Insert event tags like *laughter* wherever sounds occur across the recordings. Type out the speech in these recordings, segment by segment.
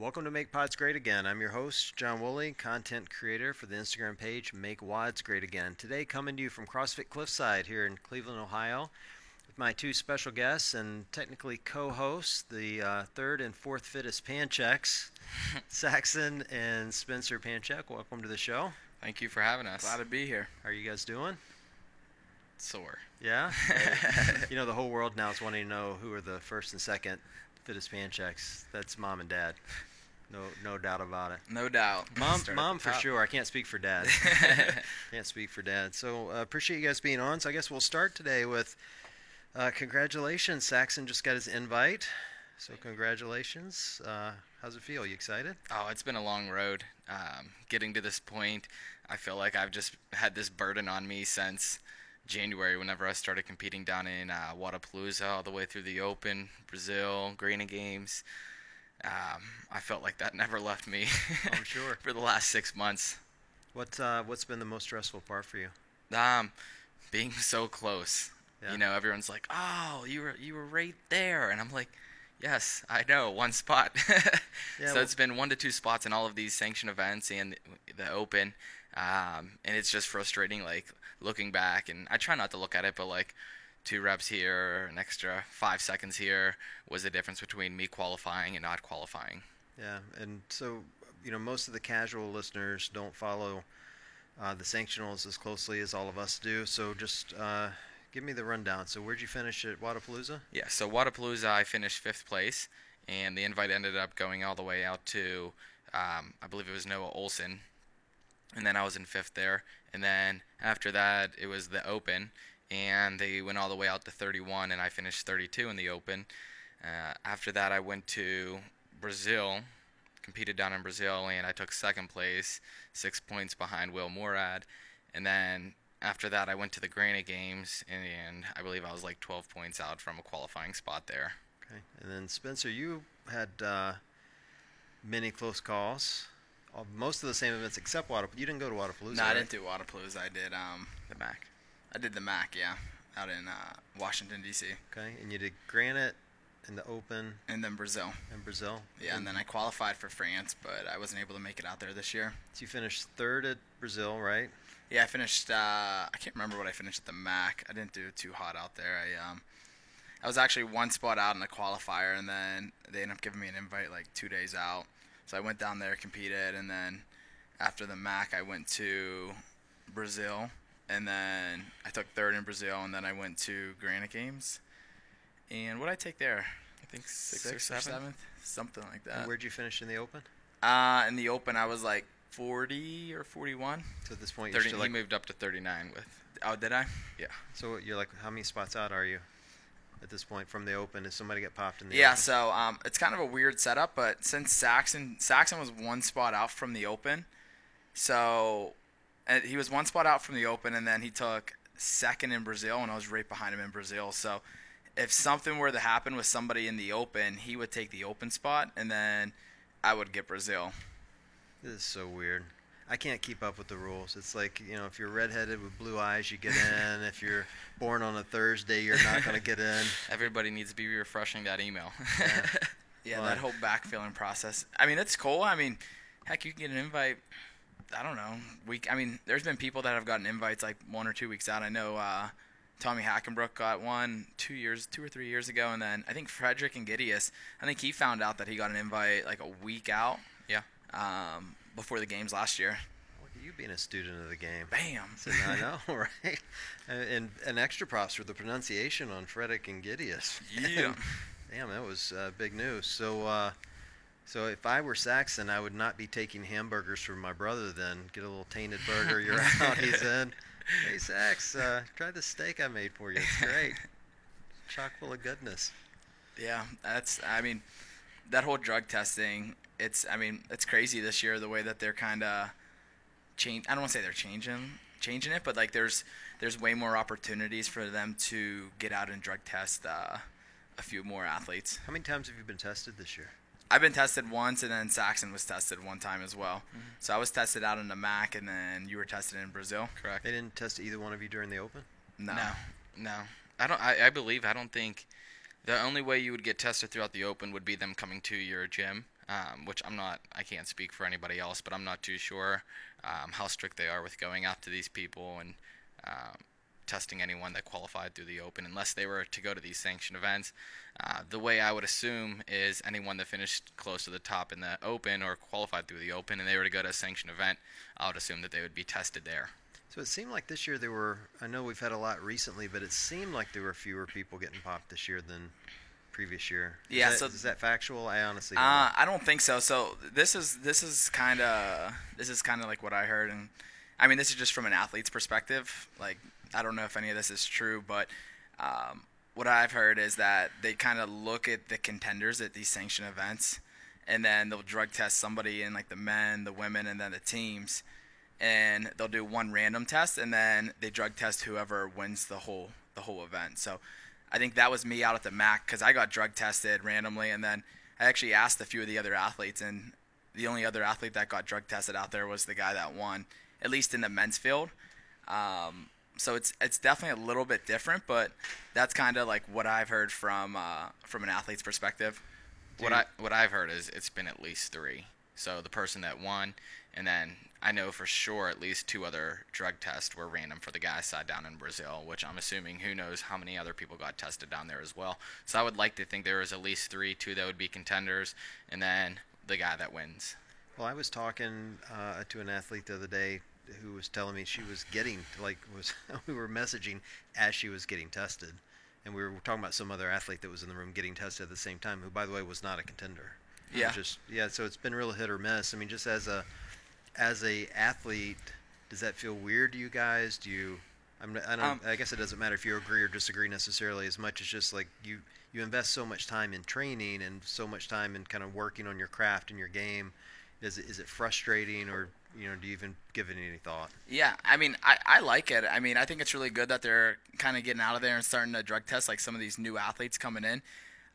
Welcome to Make Pods Great Again. I'm your host, John Woolley, content creator for the Instagram page Make WODs Great Again. Today, coming to you from CrossFit Cliffside here in Cleveland, Ohio, with my two special guests and technically co hosts, the uh, third and fourth fittest Panchiks, *laughs* Saxon and Spencer Panchik. Welcome to the show. Thank you for having us. Glad to be here. How are you guys doing? Sore. Yeah? *laughs* you know, the whole world now is wanting to know who are the first and second fittest Panchiks. That's mom and dad. No, no doubt about it. No doubt. Mom, mom for top. sure. I can't speak for dad. *laughs* can't speak for dad. So uh, appreciate you guys being on. So I guess we'll start today with uh, congratulations. Saxon just got his invite. So congratulations. Uh, how's it feel? You excited? Oh, it's been a long road. Um, getting to this point, I feel like I've just had this burden on me since January, whenever I started competing down in uh, Wodapalooza, all the way through the Open, Brazil, Granite Games. Um, I felt like that *laughs* never left me. I'm sure. *laughs* for the last six months. What uh, What's been the most stressful part for you? Um, being so close. Yeah. You know, everyone's like, "Oh, you were you were right there," and I'm like, "Yes, I know, one spot." *laughs* Yeah, so well- it's been one to two spots in all of these sanctioned events and the, the Open, um, and it's just frustrating. Like looking back, and I try not to look at it, but like two reps here, an extra five seconds here was the difference between me qualifying and not qualifying. Yeah, and so you know most of the casual listeners don't follow uh, the sanctionals as closely as all of us do. So just uh, give me the rundown. So where'd you finish at Wodapalooza? Yeah, so Wodapalooza, I finished fifth place, and the invite ended up going all the way out to, um, I believe it was Noah Ohlsen, and then I was in fifth there. And then after that, it was the Open, and they went all the way out to 31, and I finished 32 in the Open. Uh, after that, I went to Brazil, competed down in Brazil, and I took second place, six points behind Will Moorad. And then after that, I went to the Granite Games, and, and I believe I was like 12 points out from a qualifying spot there. Okay, and then Spencer, you had uh, many close calls. Uh, Most of the same events except Wodapalooza. You didn't go to Wodapalooza. No, I right? didn't do Wadapalooza. I did um The Mac. I did the MAC, yeah, out in uh, Washington D.C. Okay, and you did Granite in the Open and then Brazil. And Brazil. Yeah, and then I qualified for France, but I wasn't able to make it out there this year. So you finished third at Brazil, right? Yeah, I finished. Uh, I can't remember what I finished at the MAC. I didn't do too hot out there. I um, I was actually one spot out in the qualifier, and then they ended up giving me an invite like two days out. So I went down there, competed, and then after the MAC, I went to Brazil, and then I took third in Brazil, and then I went to Granite Games. And what did I take there? I think six, Sixth or seven. seventh, something like and that. where'd you finish in the Open? Uh, in the Open, I was like 40 or 41. So at this point, you're 30, still he like. moved up to 39 with. Oh, did I? Yeah. So you're like, how many spots out are you at this point from the Open? Did somebody get popped in the Yeah, Open? so um, it's kind of a weird setup, but since Saxon Saxon was one spot out from the Open, so and he was one spot out from the Open, and then he took second in Brazil, and I was right behind him in Brazil. So if something were to happen with somebody in the Open, he would take the Open spot, and then I would get Brazil. This is so weird. I can't keep up with the rules. It's like, you know, if you're redheaded with blue eyes, you get in. if you're born on a Thursday, you're not going to get in. *laughs* Everybody needs to be refreshing that email. *laughs* Yeah. Yeah, Why? that whole backfilling process. I mean, it's cool. I mean, heck, you can get an invite. I don't know. Week. I mean, there's been people that have gotten invites like one or two weeks out. I know uh, Tommy Hackenbruck got one two years, two or three years ago, and then I think Frederik Aegidius. I think he found out that he got an invite like a week out yeah. um, before the games last year. Look at you being a student of the game. Bam. So I know, *laughs* right? And, and, and extra props for the pronunciation on Frederik Aegidius. Yeah. *laughs* Damn, that was uh, big news. So, uh, so if I were Saxon, I would not be taking hamburgers from my brother. Then get a little tainted burger. You're *laughs* out. He's in. Hey, Sax, uh, try the steak I made for you. It's great. *laughs* Chock full of goodness. Yeah, that's. I mean, that whole drug testing. It's. I mean, it's crazy this year the way that they're kind of change. I don't want to say they're changing changing it, but like there's there's way more opportunities for them to get out and drug test uh, a few more athletes. How many times have you been tested this year? I've been tested once, and then Saxon was tested one time as well. So I was tested out in the MAC, and then you were tested in Brazil. Correct. They didn't test either one of you during the Open. No. No, no. I don't. I, I believe. I don't think the only way you would get tested throughout the open would be them coming to your gym. um, which I'm not, I can't speak for anybody else, but I'm not too sure um, how strict they are with going out to these people and um, testing anyone that qualified through the Open unless they were to go to these sanctioned events. Uh, the way I would assume is anyone that finished close to the top in the Open or qualified through the Open and they were to go to a sanctioned event, I would assume that they would be tested there. So it seemed like this year there were. I know we've had a lot recently, but it seemed like there were fewer people getting popped this year than previous year. Is Yeah, that- so- is that factual? I honestly. Don't Uh. I don't think so. So this is this is kind of this is kind of like what I heard, and I mean this is just from an athlete's perspective. Like I don't know if any of this is true, but um, what I've heard is that they kind of look at the contenders at these sanctioned events, and then they'll drug test somebody in like the men, the women, and then the teams, and they'll do one random test, and then they drug test whoever wins the whole the whole event. So I think that was me out at the MAC because I got drug tested randomly, and then I actually asked a few of the other athletes, and the only other athlete that got drug tested out there was the guy that won, at least in the men's field. Um, so it's it's definitely a little bit different, but that's kind of like what I've heard from uh, from an athlete's perspective. What I what I've heard is it's been at least three. So the person that won, and then I know for sure at least two other drug tests were random for the guy side down in Brazil, which I'm assuming who knows how many other people got tested down there as well. So I would like to think there was at least three, two that would be contenders, and then the guy that wins. Well, I was talking uh, to an athlete the other day who was telling me she was getting like was *laughs* we were messaging as she was getting tested, and we were talking about some other athlete that was in the room getting tested at the same time, who by the way was not a contender. Yeah. Just yeah, so it's been real hit or miss. I mean, just as a as a athlete, does that feel weird to you guys? Do you? I'm, I don't. Um, I guess it doesn't matter if you agree or disagree necessarily as much as just like you you invest so much time in training and so much time in kind of working on your craft and your game. Is it, is it frustrating or you know do you even give it any thought? Yeah, I mean, I, I like it. I mean, I think it's really good that they're kind of getting out of there and starting to drug test like some of these new athletes coming in.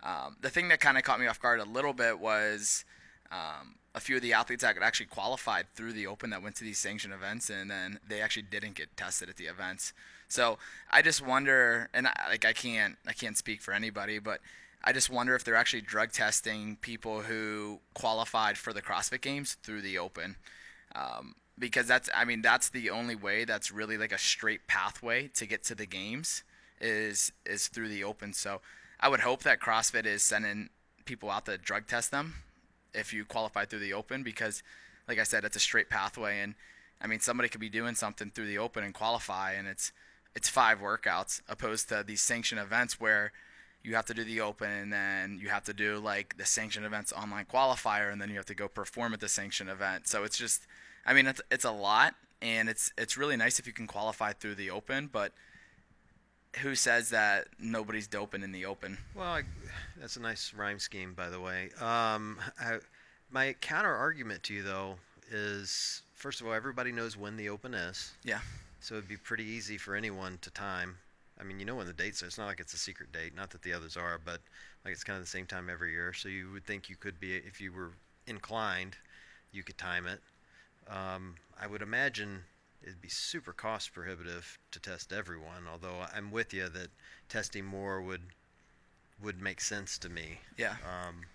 Um, the thing that kind of caught me off guard a little bit was um, a few of the athletes that actually qualified through the Open that went to these sanctioned events, and then they actually didn't get tested at the events. So I just wonder, and I, like I can't I can't speak for anybody, but I just wonder if they're actually drug testing people who qualified for the CrossFit Games through the Open um, because that's I mean that's the only way that's really like a straight pathway to get to the games is is through the open. So I would hope that CrossFit is sending people out to drug test them if you qualify through the open because like I said it's a straight pathway and I mean somebody could be doing something through the open and qualify and it's it's five workouts opposed to these sanctioned events where you have to do the open and then you have to do like the sanctioned events online qualifier and then you have to go perform at the sanctioned event so it's just i mean it's, it's a lot and it's it's really nice if you can qualify through the open but who says that nobody's doping in the open Well, I, that's a nice rhyme scheme, by the way. Um, I, my counter argument to you though is first of all, everybody knows when the open is. yeah So it'd be pretty easy for anyone to time. I mean, you know when the dates are. It's not like it's a secret date. Not that the others are, but like it's kind of the same time every year. So you would think you could be, if you were inclined, you could time it. Um, I would imagine it'd be super cost prohibitive to test everyone. Although I'm with you that testing more would would make sense to me. yeah Um,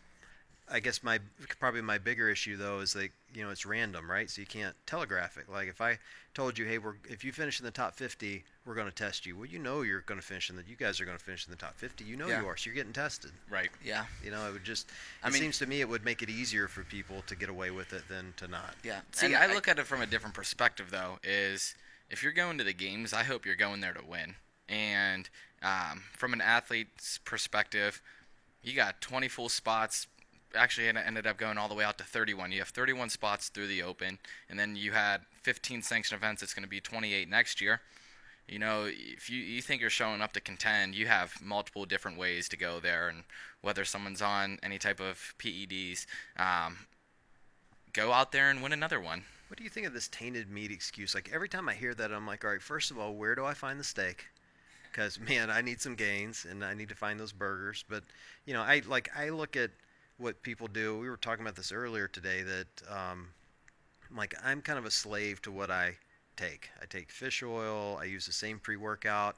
I guess my probably my bigger issue though is like you know it's random, right? So you can't telegraph it. Like if I told you, hey, we're if you finish in the top 50, we're going to test you. Well, you know you're going to finish in that. you guys are going to finish in the top 50. You know Yeah. you are, so you're getting tested. Right. yeah You know, it would just. I it mean- seems to me it would make it easier for people to get away with it than to not. yeah See, And I look at it from a different perspective, though. Is if you're going to the games, I hope you're going there to win. And um, from an athlete's perspective, you got 20 full spots. Actually, ended up going all the way out to 31. You have 31 spots through the Open, and then you had 15 sanctioned events. It's going to be 28 next year. You know, if you, you think you're showing up to contend, you have multiple different ways to go there, and whether someone's on any type of PEDs, um, go out there and win another one. What do you think of this tainted meat excuse? Like every time I hear that, I'm like, all right, first of all, where do I find the steak? Because man, I need some gains and I need to find those burgers. But you know, I like I look at what people do. We were talking about this earlier today. That um, like I'm kind of a slave to what I take. I take fish oil. I use the same pre-workout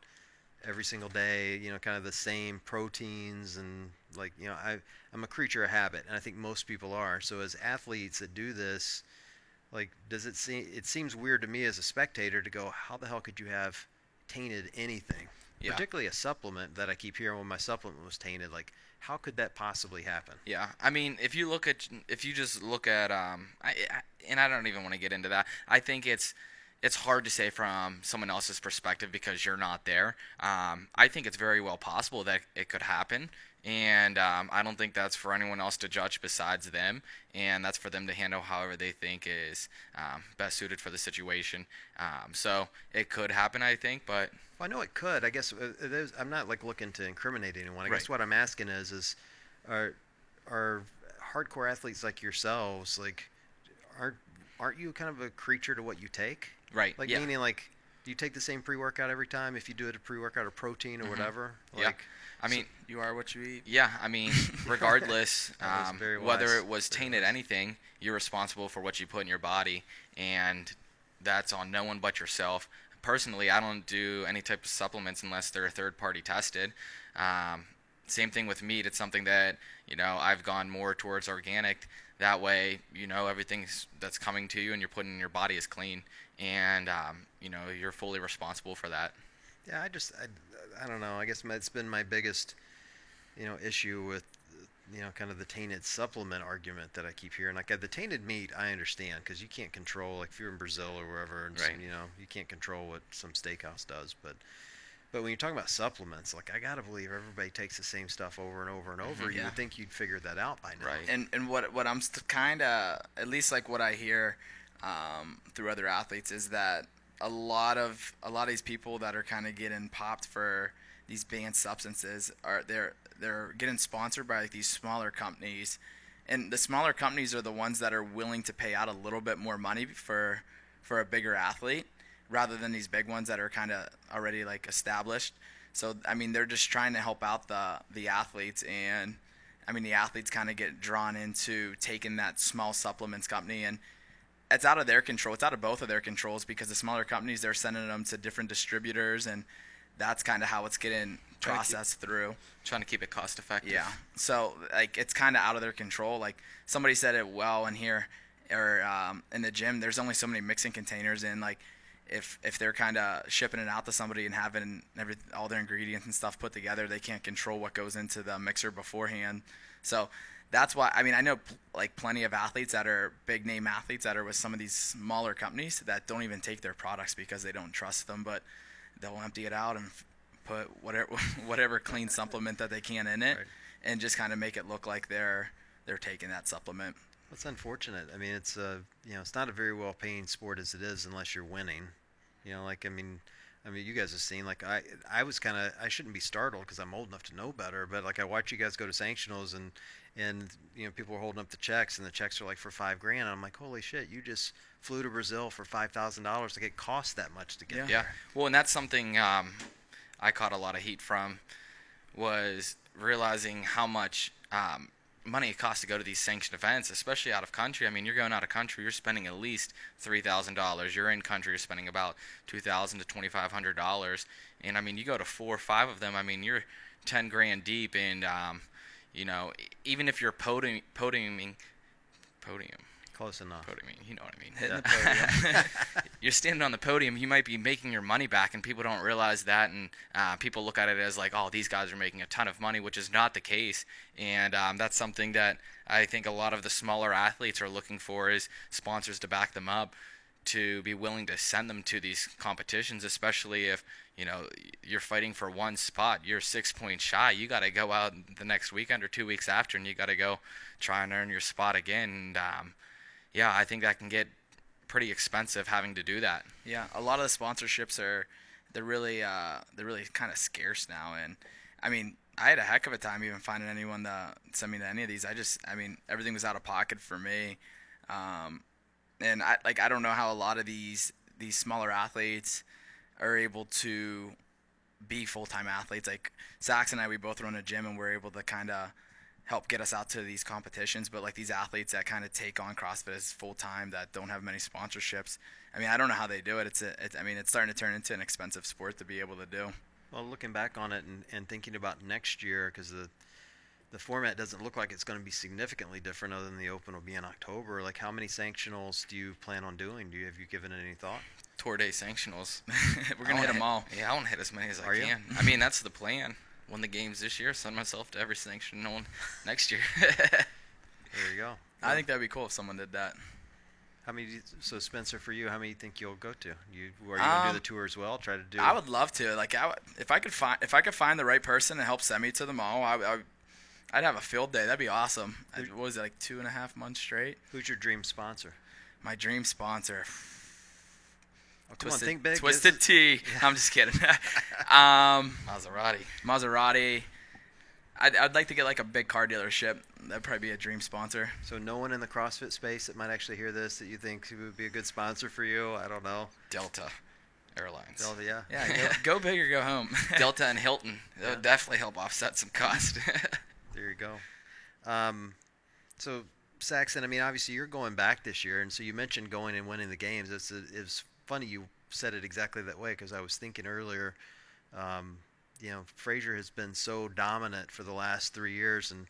every single day. You know, kind of the same proteins and like you know I I'm a creature of habit, and I think most people are. So as athletes that do this, like does it seem it seems weird to me as a spectator to go, how the hell could you have tainted anything? Yeah. Particularly a supplement that I keep hearing when my supplement was tainted. Like how could that possibly happen? Yeah, I mean, if you look at if you just look at um, I, I and I don't even want to get into that. I think it's it's hard to say from someone else's perspective because you're not there. Um, I think it's very well possible that it could happen, and um, I don't think that's for anyone else to judge besides them, and that's for them to handle however they think is um, best suited for the situation. Um, so it could happen, I think, but Well, I know it could. I guess uh, it is, I'm not like looking to incriminate anyone. I guess what I'm asking is, is are are hardcore athletes like yourselves like aren't aren't you kind of a creature to what you take? right, Like yeah. meaning like do you take the same pre-workout every time if you do it a pre-workout or protein or whatever? Mm-hmm. Yeah. Like I mean, You are what you eat. Yeah, I mean, *laughs* regardless, *laughs* um, whether it was tainted anything, you're responsible for what you put in your body, and that's on no one but yourself. Personally, I don't do any type of supplements unless they're third party tested. Um, same thing with meat. It's something that you know I've gone more towards organic. That way, you know everything that's coming to you and you're putting in your body is clean, and um, you know you're fully responsible for that. Yeah, I just I, I don't know. I guess it's been my biggest you know issue with you know kind of the tainted supplement argument that I keep hearing. Like uh, the tainted meat, I understand because you can't control like if you're in Brazil or wherever, and some, Right. you know you can't control what some steakhouse does. But but when you're talking about supplements, like I gotta believe everybody takes the same stuff over and over and over. You Yeah. would think you'd figure that out by now. Right. And and what what I'm kind of at least like what I hear um, through other athletes is that a lot of a lot of these people that are kind of getting popped for these banned substances are they're they're getting sponsored by like these smaller companies, and the smaller companies are the ones that are willing to pay out a little bit more money for for a bigger athlete rather than these big ones that are kind of already like established. So I mean they're just trying to help out the the athletes and I mean the athletes kind of get drawn into taking that small supplements company and it's out of their control. It's out of both of their controls because the smaller companies they're sending them to different distributors and that's kind of how it's getting Trying to keep- processed through. Trying to keep it cost effective. Yeah. So like it's kind of out of their control. Like somebody said it well in here or um, in the gym. There's only so many mixing containers and like if if they're kind of shipping it out to somebody and having every all their ingredients and stuff put together, they can't control what goes into the mixer beforehand. So that's why I mean I know like plenty of athletes that are big name athletes that are with some of these smaller companies that don't even take their products because they don't trust them, but they'll empty it out and f- put whatever *laughs* whatever clean supplement that they can in it Right. and just kind of make it look like they're they're taking that supplement. That's unfortunate. I mean, it's a you know, it's not a very well paying sport as it is unless you're winning. You know, like I mean, I mean, you guys have seen like I I was kind of I shouldn't be startled because I'm old enough to know better, but like I watch you guys go to sanctionals and and you know people are holding up the checks and the checks are like for five grand. And I'm like, holy shit, you just flew to Brazil for five thousand dollars. Like it costs that much to get Yeah. there. Yeah. Well, and that's something um, I caught a lot of heat from was realizing how much um, money it costs to go to these sanctioned events, especially out of country. I mean, you're going out of country, you're spending at least three thousand dollars. You're in country, you're spending about two thousand to twenty five hundred dollars. And I mean, you go to four or five of them. I mean, you're ten grand deep, and um, you know, even if you're podium, podiuming, podium, Close enough. podiuming, you know what I mean? Hitting the podium. *laughs* *laughs* you're standing on the podium, you might be making your money back, and people don't realize that. And uh, people look at it as like, oh, these guys are making a ton of money, which is not the case. And um, that's something that I think a lot of the smaller athletes are looking for is sponsors to back them up, to be willing to send them to these competitions, especially if you know you're fighting for one spot. You're six points shy. You got to go out the next weekend or two weeks after, and you got to go try and earn your spot again. And um, yeah, I think that can get pretty expensive having to do that. Yeah, a lot of the sponsorships are they're really uh, they're really kind of scarce now, and I mean I had a heck of a time even finding anyone to send me to any of these. I just I mean everything was out of pocket for me, um, and I like I don't know how a lot of these these smaller athletes are able to be full time athletes. Like Sax and I, we both run a gym, and we're able to kind of help get us out to these competitions. But like these athletes that kind of take on CrossFit as full time, that don't have many sponsorships. I mean, I don't know how they do it. It's a, it's, I mean, it's starting to turn into an expensive sport to be able to do. Well, looking back on it and, and thinking about next year, because the the format doesn't look like it's going to be significantly different other than the Open will be in October. Like, how many sanctionals do you plan on doing? Do you have you given it any thought? Tour day sanctionals. *laughs* We're gonna hit them all. Yeah, I want to hit as many as Are I you? can. I mean, that's the plan. Win the games this year, send myself to every sanctional *laughs* next year. *laughs* There you go. I think that'd be cool if someone did that. How many? do you- So Spencer, for you, how many do you think you'll go to? You are you gonna do Um, the tour as well? Try to do. I would love to. Like, I would, if I could find if I could find the right person and help send me to them all, I, I, I'd have a field day. That'd be awesome. I, what was it like two and a half months straight? Who's your dream sponsor? My dream sponsor. Oh, come Twisted, on, think big. Twisted This Tea. *laughs* I'm just kidding. *laughs* um, Maserati. Maserati. I'd, I'd like to get like a big car dealership. That'd probably be a dream sponsor. So no one in the CrossFit space that might actually hear this that you think would be a good sponsor for you. I don't know. Delta Airlines. Delta, yeah. Yeah, go, *laughs* go big or go home. Delta and Hilton. That would definitely help offset some cost. There you go. Um, so Saxon, I mean, obviously you're going back this year, and so you mentioned going and winning the games. It's it's funny you said it exactly that way because I was thinking earlier. Um, you know, Fraser has been so dominant for the last three years, and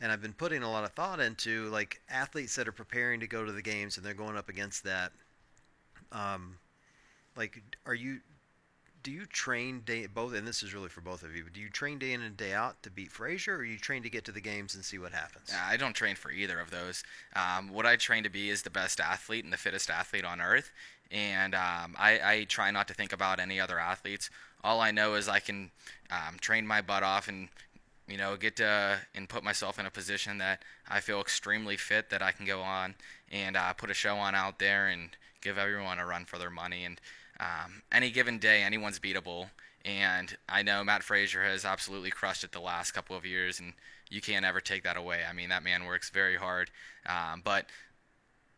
and I've been putting a lot of thought into like athletes that are preparing to go to the games and they're going up against that. Um, like, are you? Do you train day both? And this is really for both of you. But do you train day in and day out to beat Fraser, or are you train to get to the games and see what happens? I don't train for either of those. Um, what I train to be is the best athlete and the fittest athlete on earth. And um, I, I try not to think about any other athletes. All I know is I can um, train my butt off and you know get to and put myself in a position that I feel extremely fit that I can go on and uh, put a show on out there and give everyone a run for their money. And um, any given day, anyone's beatable. And I know Mat Fraser has absolutely crushed it the last couple of years, and you can't ever take that away. I mean, that man works very hard. Um, but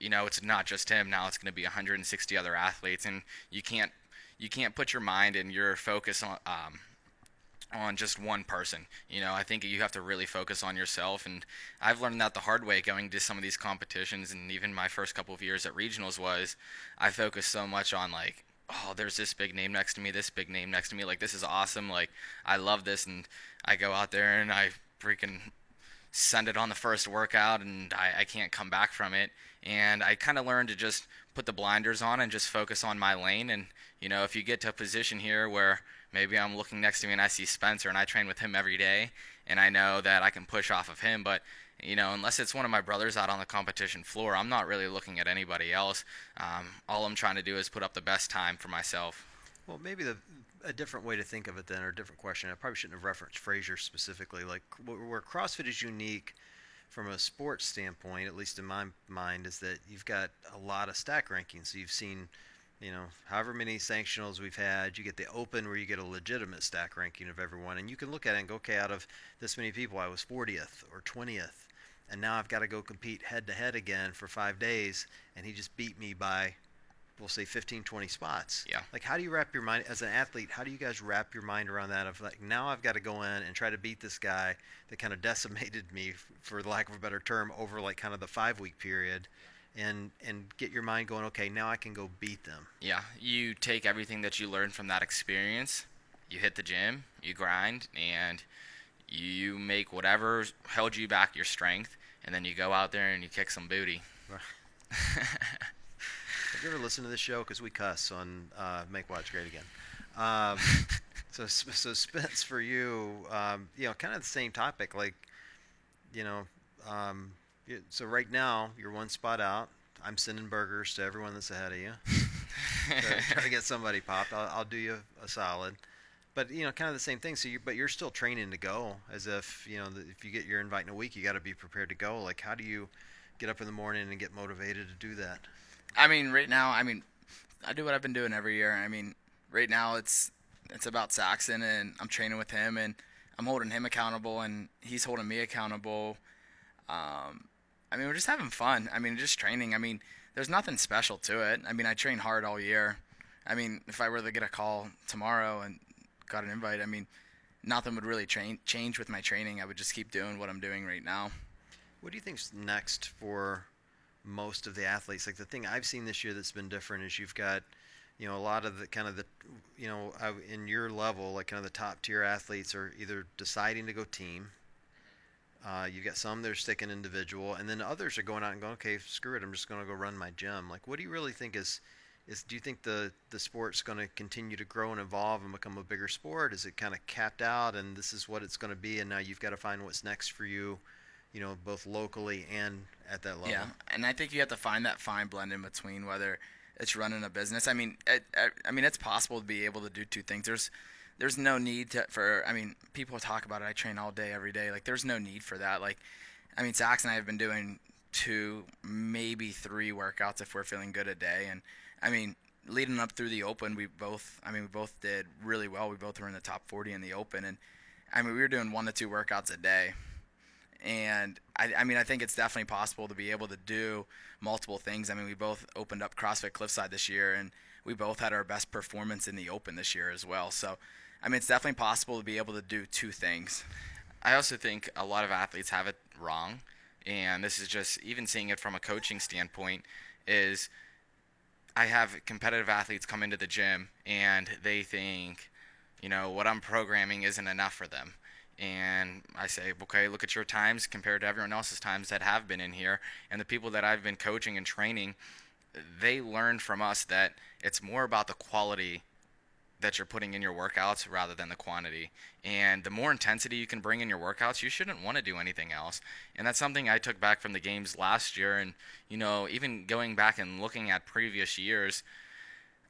you know, it's not just him. Now it's going to be 160 other athletes, and you can't you can't put your mind and your focus on um, on just one person. You know, I think you have to really focus on yourself, and I've learned that the hard way going to some of these competitions, and even my first couple of years at regionals was I focused so much on like. Oh, there's this big name next to me, this big name next to me. Like, this is awesome. Like, I love this. And I go out there and I freaking send it on the first workout and I, I can't come back from it. And I kind of learned to just put the blinders on and just focus on my lane. And, you know, if you get to a position here where maybe I'm looking next to me and I see Spencer and I train with him every day and I know that I can push off of him, but you know, unless it's one of my brothers out on the competition floor, I'm not really looking at anybody else. Um, all I'm trying to do is put up the best time for myself. Well, maybe the a different way to think of it then, or a different question. I probably shouldn't have referenced Fraser specifically. Like where CrossFit is unique from a sports standpoint, at least in my mind, is that you've got a lot of stack rankings. So you've seen, you know, however many sanctionals we've had. You get the open where you get a legitimate stack ranking of everyone, and you can look at it and go, okay, out of this many people, I was 40th or 20th, and now I've got to go compete head to head again for five days, and he just beat me by we'll say 15 20 spots Yeah. like how do you wrap your mind as an athlete how do you guys wrap your mind around that of like now i've got to go in and try to beat this guy that kind of decimated me for the lack of a better term over like kind of the five week period and and get your mind going okay now i can go beat them Yeah, you take everything that you learned from that experience, you hit the gym, you grind, and you make whatever held you back your strength, and then you go out there and you kick some booty. *laughs* have you ever listened to this show because we cuss on uh, make watch great again um, *laughs* so so spence for you um, you know kind of the same topic like you know um, so right now you're one spot out i'm sending burgers to everyone that's ahead of you try, *laughs* try to get somebody popped. I'll, I'll do you a solid. But you know, kind of the same thing. So you, but you're still training to go, as if you know, the, if you get your invite in a week, you got to be prepared to go. Like, how do you get up in the morning and get motivated to do that? I mean, right now, I mean, I do what I've been doing every year. I mean, right now it's it's about Saxon, and I'm training with him, and I'm holding him accountable, and he's holding me accountable. Um, I mean, we're just having fun. I mean, just training. I mean, there's nothing special to it. I mean, I train hard all year. I mean, if I were to get a call tomorrow and got an invite, I mean, nothing would really change with my training. I would just keep doing what I'm doing right now. What do you think's next for most of the athletes? Like the thing I've seen this year that's been different is you've got, you know, a lot of the kind of the, you know, in your level, like kind of the top tier athletes are either deciding to go team, Uh, you've got some that are sticking individual, and then others are going out and going, okay, screw it, I'm just going to go run my gym. Like, what do you really think is is do you think the the sport's going to continue to grow and evolve and become a bigger sport? Is it kind of capped out, and this is what it's going to be, and now you've got to find what's next for you, you know, both locally and at that level? Yeah, and I think you have to find that fine blend in between whether it's running a business. I mean, it, I mean, it's possible to be able to do two things. There's there's no need to, for. I mean, people talk about it. I train all day, every day. Like, there's no need for that. Like, I mean, Zach and I have been doing two, maybe three workouts if we're feeling good a day, and I mean, leading up through the Open, we both, I mean, we both did really well. We both were in the top 40 in the Open, and I mean, we were doing one to two workouts a day. And I, I mean, I think it's definitely possible to be able to do multiple things. I mean, we both opened up CrossFit Cliffside this year, and we both had our best performance in the Open this year as well. So, I mean, it's definitely possible to be able to do two things. I also think a lot of athletes have it wrong, and this is just even seeing it from a coaching standpoint is – I have competitive athletes come into the gym and they think, you know, what I'm programming isn't enough for them. And I say, okay, look at your times compared to everyone else's times that have been in here. And the people that I've been coaching and training, they learned from us that it's more about the quality that you're putting in your workouts rather than the quantity. And the more intensity you can bring in your workouts, you shouldn't want to do anything else. And that's something I took back from the games last year. And, you know, even going back and looking at previous years,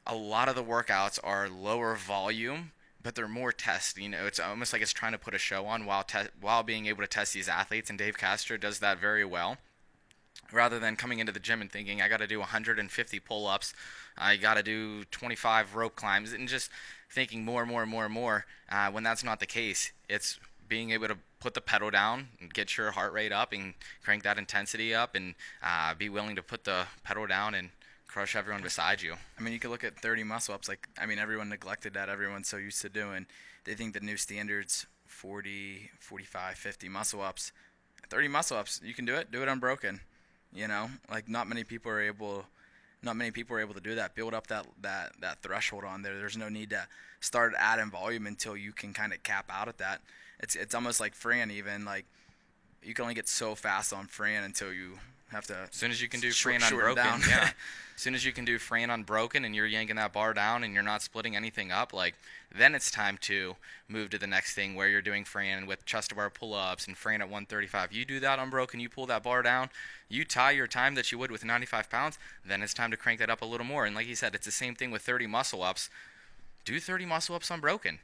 a lot of the workouts are lower volume, but they're more test. You know, it's almost like it's trying to put a show on while, te- while being able to test these athletes. And Dave Castro does that very well rather than coming into the gym and thinking I got to do 150 pull-ups, I got to do 25 rope climbs, and just thinking more and more and more and more. Uh, when that's not the case, it's being able to put the pedal down and get your heart rate up and crank that intensity up, and uh, be willing to put the pedal down and crush everyone beside you. I mean, you could look at 30 muscle ups. Like, I mean, everyone neglected that. Everyone's so used to doing. They think the new standards 40, 45, 50 muscle ups. 30 muscle ups, you can do it. Do it unbroken. You know, like not many people are able, not many people are able to do that. Build up that that that threshold on there. There's no need to start adding volume until you can kind of cap out at that. It's it's almost like Fran even like you can only get so fast on Fran until you have to. As soon as you can do Fran unbroken, yeah. *laughs* as soon as you can do Fran unbroken and you're yanking that bar down and you're not splitting anything up, like then it's time to move to the next thing where you're doing Fran with chest to bar pull-ups and Fran at 135. You do that unbroken, you pull that bar down, you tie your time that you would with 95 pounds. Then it's time to crank that up a little more. And like you said, it's the same thing with 30 muscle ups. Do 30 muscle ups unbroken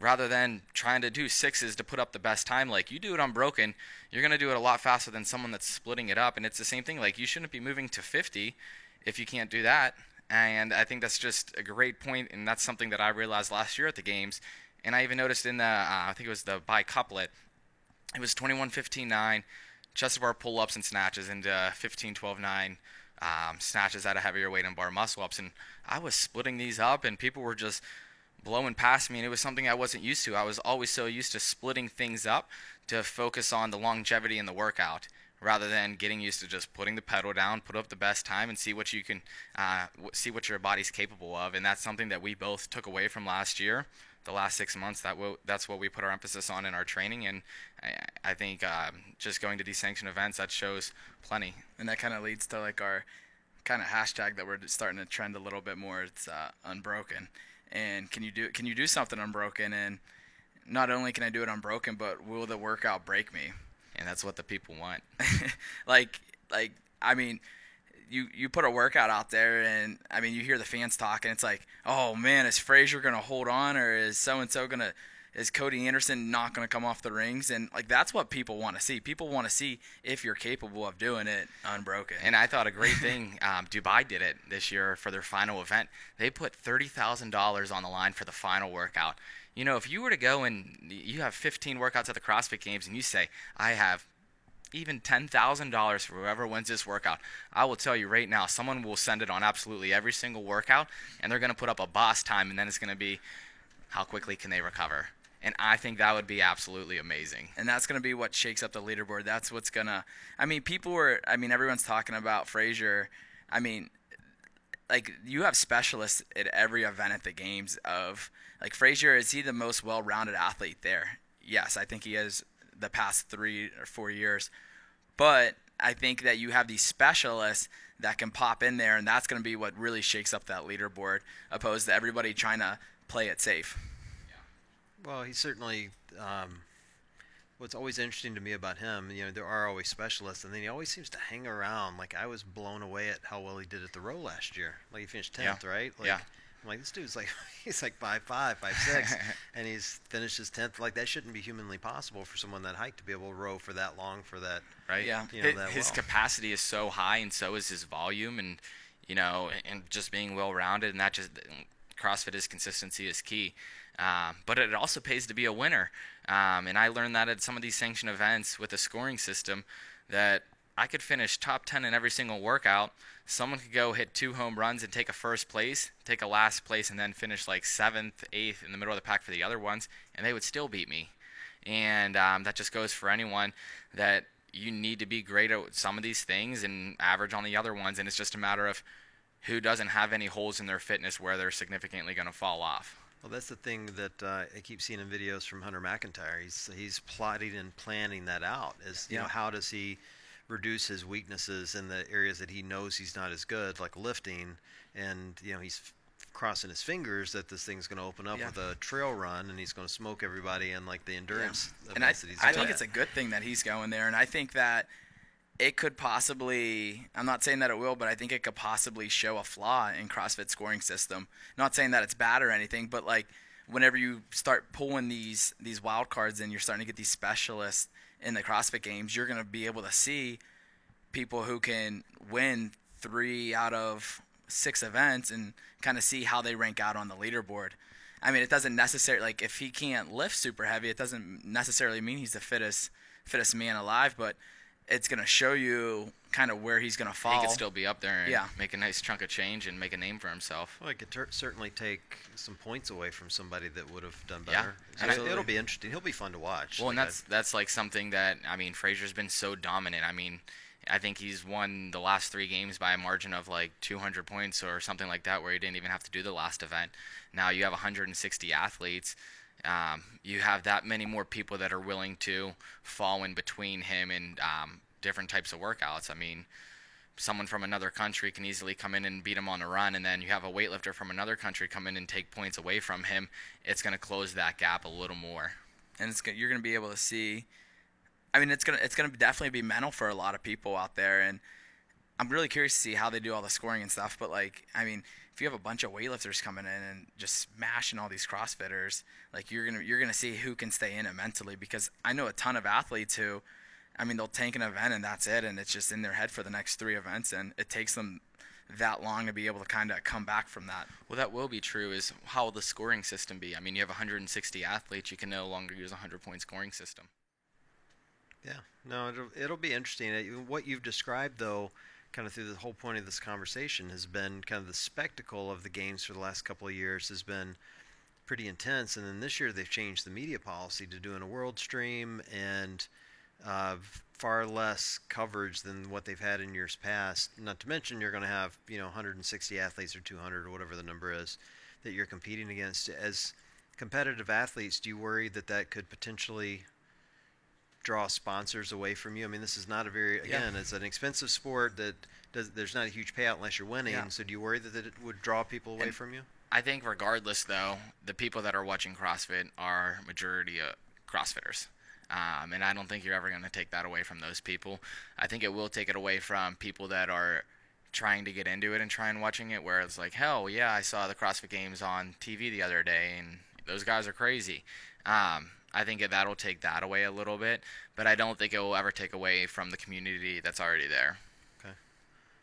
rather than trying to do sixes to put up the best time. Like you do it unbroken, you're gonna do it a lot faster than someone that's splitting it up. And it's the same thing. Like you shouldn't be moving to 50 if you can't do that. And I think that's just a great point, and that's something that I realized last year at the games. And I even noticed in the, uh, I think it was the bicouplet, it was 21 15 9, chest bar pull ups and snatches, into 15 12 9 um, snatches at a heavier weight and bar muscle ups. And I was splitting these up, and people were just blowing past me, and it was something I wasn't used to. I was always so used to splitting things up to focus on the longevity in the workout rather than getting used to just putting the pedal down, put up the best time, and see what you can uh, see what your body's capable of. And that's something that we both took away from last year. The last six months, that w- that's what we put our emphasis on in our training, and I, I think uh, just going to these sanctioned events that shows plenty. And that kind of leads to like our kind of hashtag that we're starting to trend a little bit more. It's uh, unbroken and can you do can you do something unbroken and not only can I do it unbroken, but will the workout break me? And that's what the people want. *laughs* like like I mean, you you put a workout out there and I mean you hear the fans talking. It's like, oh man, is Fraser gonna hold on or is so and so gonna is Cody Anderson not going to come off the rings? And like that's what people want to see. People want to see if you're capable of doing it unbroken. And I thought a great thing, *laughs* um, Dubai did it this year for their final event. They put thirty thousand dollars on the line for the final workout. You know, if you were to go and you have 15 workouts at the CrossFit Games and you say, I have even $10,000 for whoever wins this workout, I will tell you right now, someone will send it on absolutely every single workout, and they're going to put up a boss time, and then it's going to be how quickly can they recover? And I think that would be absolutely amazing. And that's going to be what shakes up the leaderboard. That's what's going to. I mean, people were. I mean, everyone's talking about Fraser. I mean, like you have specialists at every event at the games. Of like Fraser, is he the most well-rounded athlete there? Yes, I think he is the past three or four years. But I think that you have these specialists that can pop in there, and that's going to be what really shakes up that leaderboard, opposed to everybody trying to play it safe. Well, he certainly. Um, what's always interesting to me about him, you know, there are always specialists, and then he always seems to hang around. Like I was blown away at how well he did at the row last year. Like he finished tenth, Yeah. right? Like, Yeah. I'm like, this dude's like, *laughs* he's like five five, five six, *laughs* and he's finished his tenth. Like that shouldn't be humanly possible for someone that height to be able to row for that long for that. right? Yeah. You know, Hi- that his well. capacity is so high, and so is his volume, and you know, and just being well rounded, and that just CrossFit is consistency is key. Um, but it also pays to be a winner, um, and I learned that at some of these sanctioned events with a scoring system that I could finish top 10 in every single workout. Someone could go hit two home runs and take a first place, take a last place, and then finish like seventh, eighth in the middle of the pack for the other ones, and they would still beat me. And um, that just goes for anyone that you need to be great at some of these things and average on the other ones. And it's just a matter of who doesn't have any holes in their fitness where they're significantly going to fall off. Well, that's the thing that uh, I keep seeing in videos from Hunter McIntyre. He's he's plotting and planning that out. Is you know how does he reduce his weaknesses in the areas that he knows he's not as good, like lifting, and you know he's f- crossing his fingers that this thing's going to open up Yeah. with a trail run and he's going to smoke everybody in like the endurance and I, that he's I think it's a good thing that he's going there, and I think that it could possibly. I'm not saying that it will, but I think it could possibly show a flaw in CrossFit scoring system. Not saying that it's bad or anything, but like whenever you start pulling these these wild cards and you're starting to get these specialists in the CrossFit games, you're going to be able to see people who can win three out of six events and kind of see how they rank out on the leaderboard. I mean, it doesn't necessarily like if he can't lift super heavy, it doesn't necessarily mean he's the fittest fittest man alive, but it's going to show you kind of where he's going to fall. He could still be up there and Yeah. make a nice chunk of change and make a name for himself. Well, it could ter- certainly take some points away from somebody that would have done Yeah, better. So absolutely. it'll be interesting. He'll be fun to watch. Well, and Like, that's that's like something that I mean, Fraser's been so dominant. I mean, I think he's won the last three games by a margin of like 200 points or something like that, where he didn't even have to do the last event. Now you have 160 athletes. Um, you have that many more people that are willing to fall in between him and um, different types of workouts. I mean, someone from another country can easily come in and beat him on a run, and then you have a weightlifter from another country come in and take points away from him. It's going to close that gap a little more. and it's you're going to be able to see. I mean, it's gonna it's gonna definitely be mental for a lot of people out there, and I'm really curious to see how they do all the scoring and stuff. But like, I mean, if you have a bunch of weightlifters coming in and just smashing all these CrossFitters, like you're gonna you're gonna see who can stay in it mentally. Because I know a ton of athletes who, I mean, they'll tank an event and that's it, and it's just in their head for the next three events, and it takes them that long to be able to kind of come back from that. Well, that will be true. Is how will the scoring system be? I mean, you have 160 athletes. You can no longer use a 100 point scoring system. Yeah, no, it'll, it'll be interesting. Uh, What you've described, though, kind of through the whole point of this conversation, has been kind of the spectacle of the games for the last couple of years has been pretty intense. And then this year they've changed the media policy to doing a world stream and uh, far less coverage than what they've had in years past. Not to mention you're going to have you know 160 athletes or 200 or whatever the number is that you're competing against. As competitive athletes, do you worry that that could potentially draw sponsors away from you? I mean, this is not a very Yeah. again, it's an expensive sport that does. There's not a huge payout unless you're winning. Yeah. So do you worry that, it would draw people away And- from you? I think, regardless, though, the people that are watching CrossFit are majority of CrossFitters. Um, and I don't think you're ever going to take that away from those people. I think it will take it away from people that are trying to get into it and trying watching it, where it's like, hell, yeah, I saw the CrossFit Games on TV the other day, and those guys are crazy. Um, I think that'll take that away a little bit, but I don't think it will ever take away from the community that's already there. Okay.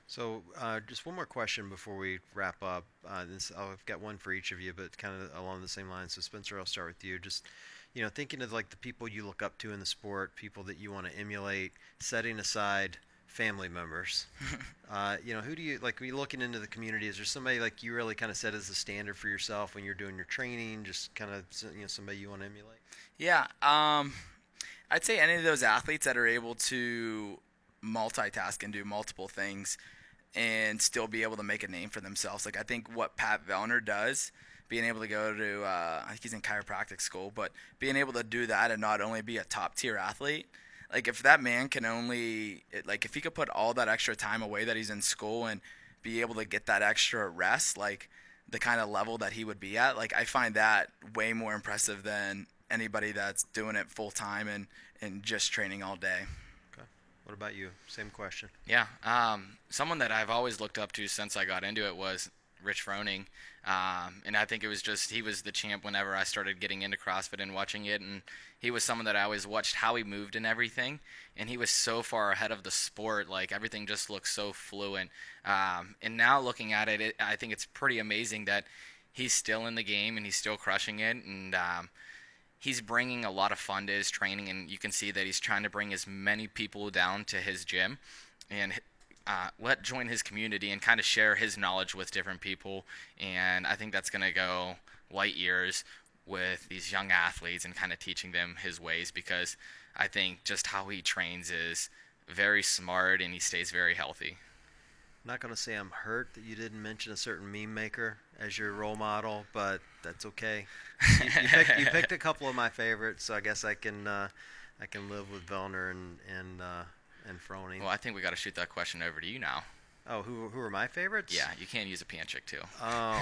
So, uh, just one more question before we wrap up. Uh, this, I've got one for each of you, but kind of along the same lines. So, Spencer, I'll start with you. Just, you know, thinking of like the people you look up to in the sport, people that you want to emulate, setting aside family members. *laughs* uh, you know, who do you like? When you're looking into the community, is there somebody like you really kind of set as a standard for yourself when you're doing your training? Just kind of, you know, somebody you want to emulate. Yeah, um, I'd say any of those athletes that are able to multitask and do multiple things and still be able to make a name for themselves. Like I think what Pat Vellner does being able to go to uh, I think he's in chiropractic school, but being able to do that and not only be a top tier athlete, like if that man can only like if he could put all that extra time away that he's in school and be able to get that extra rest, like the kind of level that he would be at, like I find that way more impressive than anybody that's doing it full time and and just training all day. Okay. What about you? Same question. Yeah. Um, someone that I've always looked up to since I got into it was Rich Froning. Um, and I think it was just he was the champ whenever I started getting into CrossFit and watching it, and he was someone that I always watched how he moved and everything, and he was so far ahead of the sport. Like everything just looked so fluent. Um, and now looking at it, it, I think it's pretty amazing that he's still in the game and he's still crushing it, and um, he's bringing a lot of fun to his training, and you can see that he's trying to bring as many people down to his gym, and uh, let join his community and kind of share his knowledge with different people. And I think that's going to go light years with these young athletes and kind of teaching them his ways because I think just how he trains is very smart and he stays very healthy. Not going to say I'm hurt that you didn't mention a certain meme maker as your role model, but that's okay. You, you, picked, you picked, a couple of my favorites, so I guess I can uh, I can live with Vellner and and uh, and Froning. Well, I think we got to shoot that question over to you now. Oh, who who are my favorites? Yeah, you can use a Panchik too. Oh,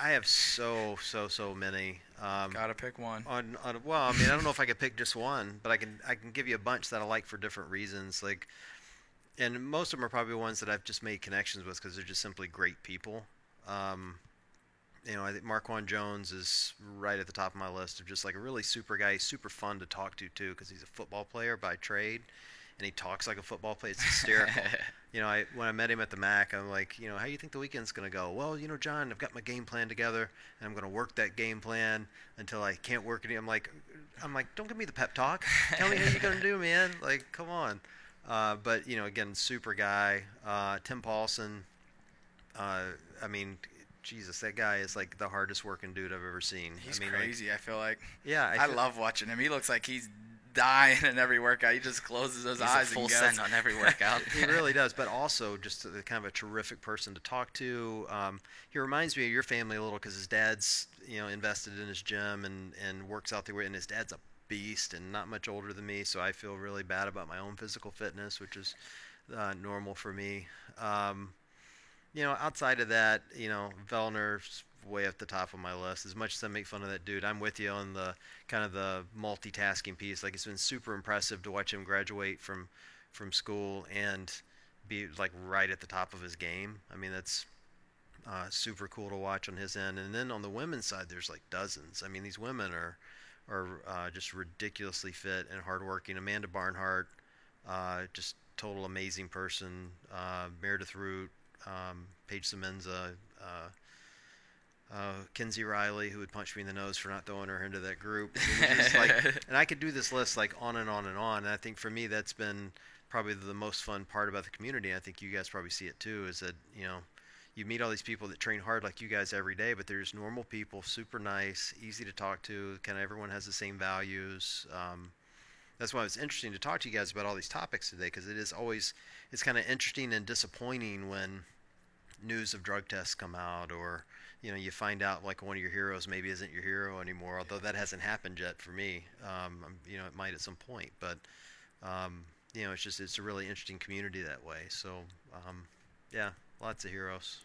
I have so so so many. Um, Gotta pick one. On, on well, I mean, I don't know if I could pick just one, but I can I can give you a bunch that I like for different reasons. Like, and most of them are probably ones that I've just made connections with because they're just simply great people. Um, you know, I think Marquan Jones is right at the top of my list of just like a really super guy, super fun to talk to too, because he's a football player by trade and he talks like a football player. It's hysterical. *laughs* you know, I when I met him at the Mac, I'm like, you know, how do you think the weekend's gonna go? Well, you know, John, I've got my game plan together, and I'm gonna work that game plan until I can't work it. I'm like, I'm like, don't give me the pep talk. Tell me how you're gonna do, *laughs* man. Like, come on. Uh, but you know, again, super guy. Uh, Tim Paulson. Uh, I mean, Jesus, that guy is like the hardest working dude I've ever seen. He's I mean, crazy. Like, I feel like. Yeah, I, I love watching him. He looks like he's dying in every workout. He just closes his He's eyes a full send on every workout. *laughs* he really does, but also just a, kind of a terrific person to talk to. Um, he reminds me of your family a little because his dad's you know invested in his gym and and works out there, and his dad's a beast and not much older than me, so I feel really bad about my own physical fitness, which is uh, normal for me. Um, you know, outside of that, you know, Vellner's way at the top of my list. As much as I make fun of that dude, I'm with you on the kind of the multitasking piece. Like it's been super impressive to watch him graduate from from school and be like right at the top of his game. I mean, that's uh, super cool to watch on his end. And then on the women's side, there's like dozens. I mean, these women are are uh, just ridiculously fit and hardworking. Amanda Barnhart, uh, just total amazing person. Uh, Meredith Root, um, Paige Semenza, uh, Kenzie Riley, who would punch me in the nose for not throwing her into that group. like, *laughs* and I could do this list like on and on and on. And I think for me, that's been probably the most fun part about the community. I think you guys probably see it too. Is that you know, you meet all these people that train hard like you guys every day, but there's normal people, super nice, easy to talk to. Kind of everyone has the same values. Um, that's why it's interesting to talk to you guys about all these topics today because it is always it's kind of interesting and disappointing when news of drug tests come out or you know you find out like one of your heroes maybe isn't your hero anymore although that hasn't happened yet for me. Um, you know it might at some point but um, you know it's just it's a really interesting community that way. So um, yeah lots of heroes.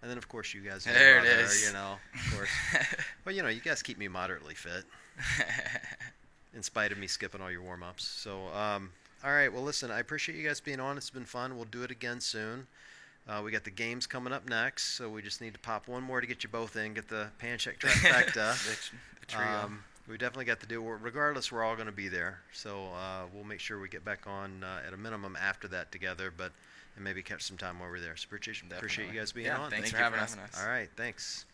And then of course you guys there it is. you know of course. *laughs* Well you know you guys keep me moderately fit. *laughs* In spite of me skipping all your warm-ups. So um, all right. Well listen i appreciate you guys being on. It's been fun. We'll do it again soon uh, we got the games coming up next, so we just need to pop one more to get you both in, get the Panchik trifecta. the, the. Um, we definitely got to do. Regardless, we're all going to be there, so uh, we'll make sure we get back on uh, at a minimum after that together, but and maybe catch some time over there. So appreciate, appreciate you guys being yeah, on. Thanks Thank for having us. All right, thanks.